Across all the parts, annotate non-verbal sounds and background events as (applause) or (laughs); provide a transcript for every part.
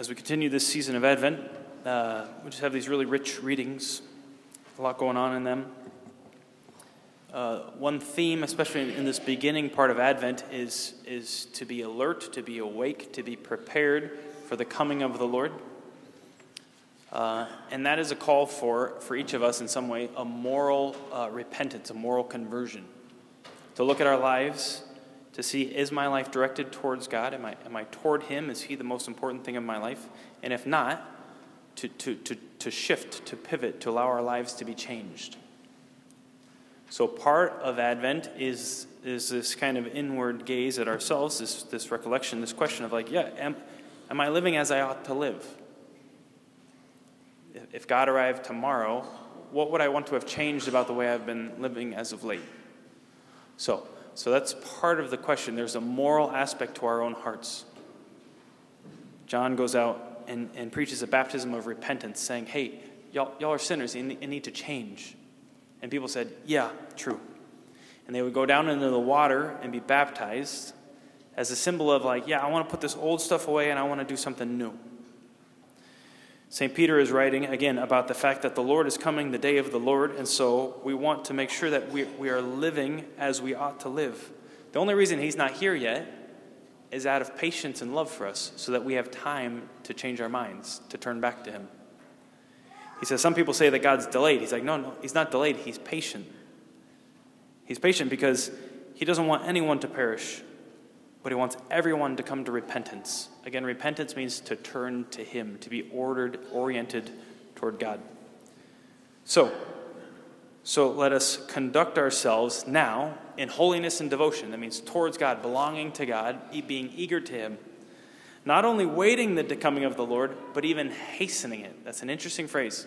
as we continue this season of Advent, uh, we just have these really rich readings, a lot going on in them. Uh, one theme, especially in this beginning part of Advent, is, is to be alert, to be awake, to be prepared for the coming of the Lord. Uh, and that is a call for, for each of us, in some way, a moral uh, repentance, a moral conversion. To look at our lives, to see is my life directed towards God? Am I, am I toward Him? Is He the most important thing in my life? And if not, to, to, to, to shift, to pivot, to allow our lives to be changed. So, part of Advent is, is this kind of inward gaze at ourselves, this, this recollection, this question of, like, yeah, am, am I living as I ought to live? If God arrived tomorrow, what would I want to have changed about the way I've been living as of late? So, so that's part of the question. There's a moral aspect to our own hearts. John goes out and, and preaches a baptism of repentance, saying, Hey, y'all, y'all are sinners, you need to change. And people said, Yeah, true. And they would go down into the water and be baptized as a symbol of, like, yeah, I want to put this old stuff away and I want to do something new. St. Peter is writing again about the fact that the Lord is coming, the day of the Lord, and so we want to make sure that we, we are living as we ought to live. The only reason he's not here yet is out of patience and love for us, so that we have time to change our minds, to turn back to him. He says, Some people say that God's delayed. He's like, No, no, he's not delayed. He's patient. He's patient because he doesn't want anyone to perish, but he wants everyone to come to repentance. Again, repentance means to turn to him, to be ordered, oriented toward God. So, so let us conduct ourselves now in holiness and devotion. That means towards God, belonging to God, being eager to him not only waiting the coming of the Lord, but even hastening it. That's an interesting phrase.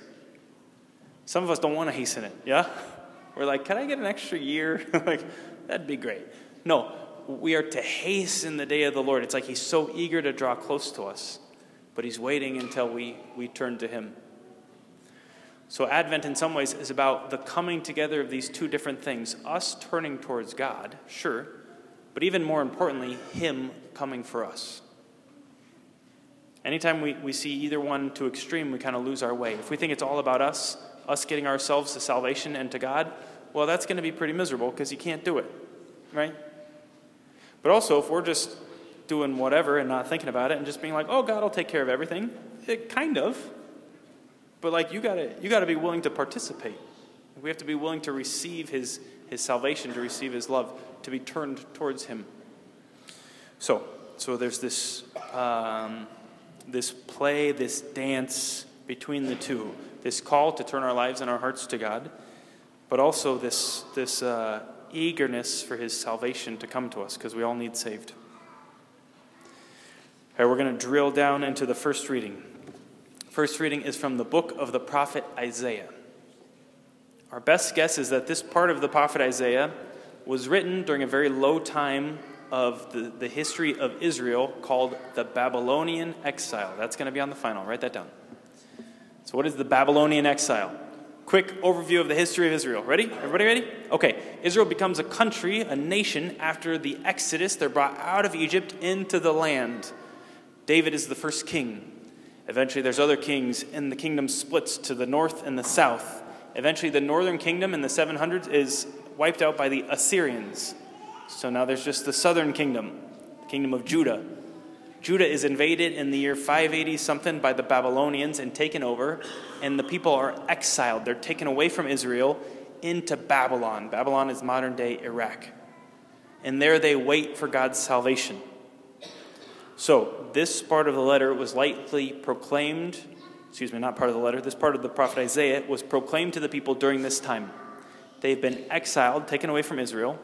Some of us don't want to hasten it, yeah? We're like, can I get an extra year? (laughs) like, that'd be great. No, we are to hasten the day of the Lord. It's like He's so eager to draw close to us, but He's waiting until we, we turn to Him. So, Advent, in some ways, is about the coming together of these two different things us turning towards God, sure, but even more importantly, Him coming for us. Anytime we, we see either one to extreme, we kind of lose our way. If we think it's all about us, us getting ourselves to salvation and to God, well, that's going to be pretty miserable because you can't do it, right? But also, if we're just doing whatever and not thinking about it and just being like, oh, God will take care of everything, it kind of. But like, you gotta, you gotta be willing to participate. We have to be willing to receive his, his salvation, to receive his love, to be turned towards him. So, so there's this. Um, this play, this dance between the two, this call to turn our lives and our hearts to God, but also this, this uh, eagerness for His salvation to come to us because we all need saved. All right, we're going to drill down into the first reading. First reading is from the book of the prophet Isaiah. Our best guess is that this part of the prophet Isaiah was written during a very low time of the, the history of Israel called the Babylonian exile. That's going to be on the final. Write that down. So, what is the Babylonian exile? Quick overview of the history of Israel. Ready? Everybody ready? Okay. Israel becomes a country, a nation, after the Exodus. They're brought out of Egypt into the land. David is the first king. Eventually, there's other kings, and the kingdom splits to the north and the south. Eventually, the northern kingdom in the 700s is wiped out by the Assyrians. So now there's just the southern kingdom, the kingdom of Judah. Judah is invaded in the year 580 something by the Babylonians and taken over, and the people are exiled. They're taken away from Israel into Babylon. Babylon is modern day Iraq. And there they wait for God's salvation. So, this part of the letter was lightly proclaimed, excuse me, not part of the letter, this part of the prophet Isaiah was proclaimed to the people during this time. They've been exiled, taken away from Israel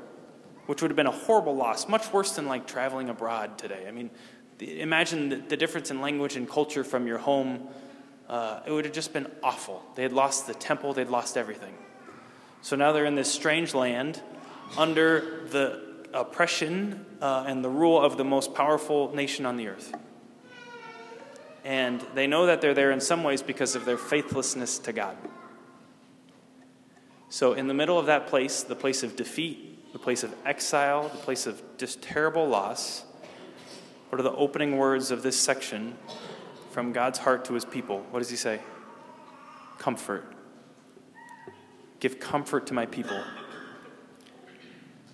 which would have been a horrible loss, much worse than like traveling abroad today. I mean, imagine the, difference in language and culture from your home. Uh, it would have just been awful. They had lost the temple, they'd lost everything. So now they're in this strange land under the oppression uh, and the rule of the most powerful nation on the earth. And they know that they're there in some ways because of their faithlessness to God. So, in the middle of that place, the place of defeat, the place of exile, the place of just terrible loss. What are the opening words of this section? from God's heart to his people. What does he say? Comfort. Give comfort to my people.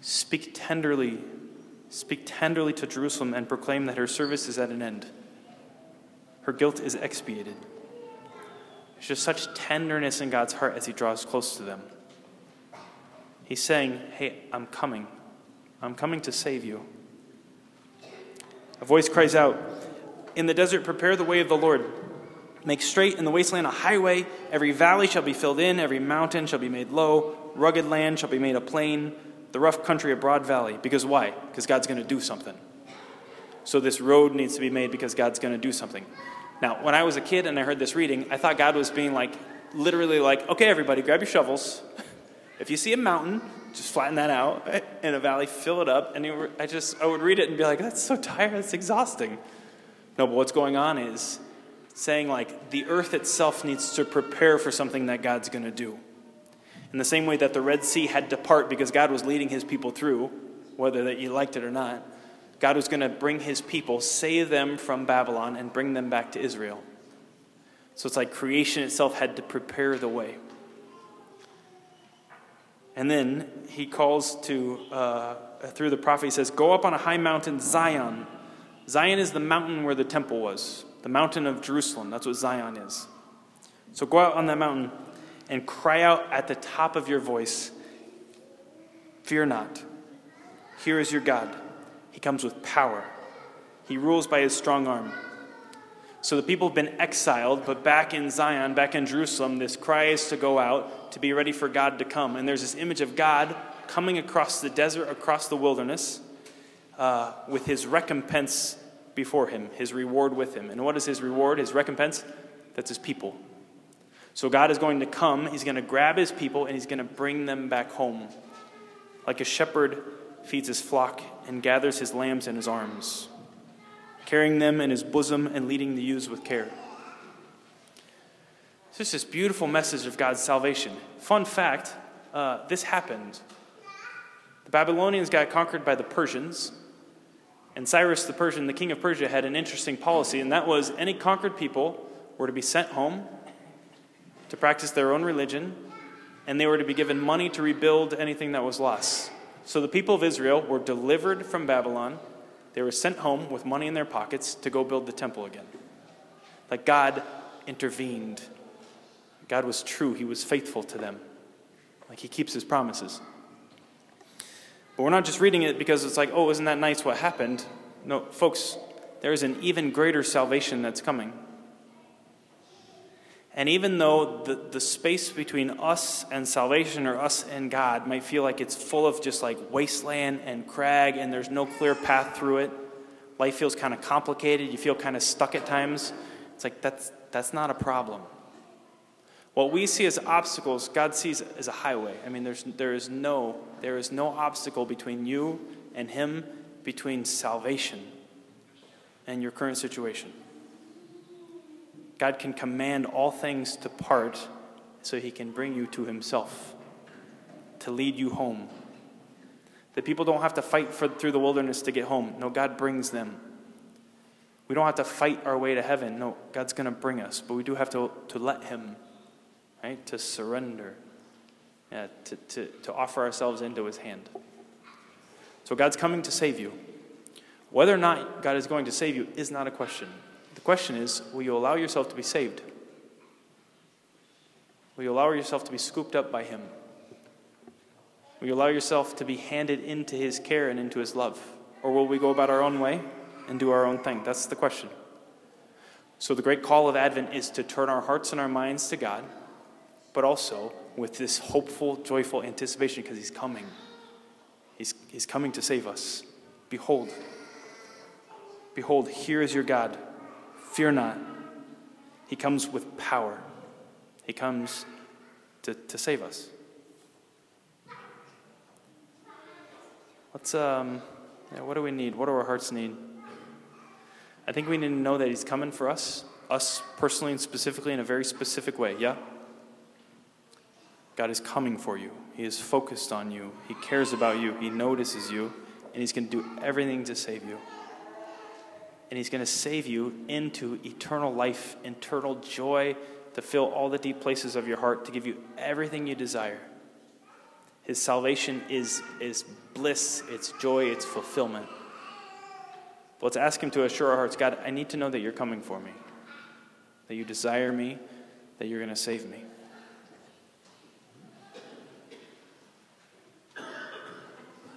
Speak tenderly, speak tenderly to Jerusalem and proclaim that her service is at an end. Her guilt is expiated. There's just such tenderness in God's heart as he draws close to them. He's saying, Hey, I'm coming. I'm coming to save you. A voice cries out, In the desert, prepare the way of the Lord. Make straight in the wasteland a highway. Every valley shall be filled in, every mountain shall be made low, rugged land shall be made a plain, the rough country a broad valley. Because why? Because God's going to do something. So this road needs to be made because God's going to do something. Now, when I was a kid and I heard this reading, I thought God was being like, literally like, okay, everybody, grab your shovels. (laughs) If you see a mountain, just flatten that out. In a valley, fill it up. And I just, I would read it and be like, that's so tired, that's exhausting. No, but what's going on is saying like the earth itself needs to prepare for something that God's going to do. In the same way that the Red Sea had to part because God was leading his people through, whether that you liked it or not, God was going to bring his people, save them from Babylon, and bring them back to Israel. So it's like creation itself had to prepare the way. And then he calls to, uh, through the prophet, he says, Go up on a high mountain, Zion. Zion is the mountain where the temple was the mountain of Jerusalem. That's what Zion is. So go out on that mountain and cry out at the top of your voice Fear not. Here is your God. He comes with power, He rules by His strong arm. So the people have been exiled, but back in Zion, back in Jerusalem, this cry is to go out to be ready for God to come. And there's this image of God coming across the desert, across the wilderness, uh, with his recompense before him, his reward with him. And what is his reward, his recompense? That's his people. So God is going to come, he's going to grab his people, and he's going to bring them back home. Like a shepherd feeds his flock and gathers his lambs in his arms, carrying them in his bosom and leading the ewes with care. It's just this beautiful message of God's salvation. Fun fact uh, this happened. The Babylonians got conquered by the Persians, and Cyrus the Persian, the king of Persia, had an interesting policy, and that was any conquered people were to be sent home to practice their own religion, and they were to be given money to rebuild anything that was lost. So the people of Israel were delivered from Babylon. They were sent home with money in their pockets to go build the temple again. Like God intervened. God was true, He was faithful to them. Like He keeps His promises. But we're not just reading it because it's like, oh, isn't that nice what happened? No, folks, there is an even greater salvation that's coming. And even though the, the space between us and salvation or us and God might feel like it's full of just like wasteland and crag and there's no clear path through it, life feels kind of complicated, you feel kind of stuck at times, it's like that's, that's not a problem. What we see as obstacles, God sees as a highway. I mean, there's, there, is no, there is no obstacle between you and Him, between salvation and your current situation. God can command all things to part so He can bring you to Himself, to lead you home. That people don't have to fight for, through the wilderness to get home. No, God brings them. We don't have to fight our way to heaven. No, God's going to bring us, but we do have to, to let Him right? To surrender, yeah, to, to, to offer ourselves into his hand. So God's coming to save you. Whether or not God is going to save you is not a question. The question is will you allow yourself to be saved? Will you allow yourself to be scooped up by him? Will you allow yourself to be handed into his care and into his love? Or will we go about our own way and do our own thing? That's the question. So, the great call of Advent is to turn our hearts and our minds to God but also with this hopeful, joyful anticipation because he's coming. He's, he's coming to save us. Behold, behold, here is your God. Fear not. He comes with power, he comes to, to save us. Let's, um, yeah, what do we need? What do our hearts need? I think we need to know that He's coming for us, us personally and specifically in a very specific way. Yeah? God is coming for you. He is focused on you. He cares about you. He notices you. And He's going to do everything to save you. And He's going to save you into eternal life, eternal joy, to fill all the deep places of your heart, to give you everything you desire. His salvation is, is bliss, it's joy, it's fulfillment. But let's ask Him to assure our hearts God, I need to know that you're coming for me, that you desire me, that you're going to save me.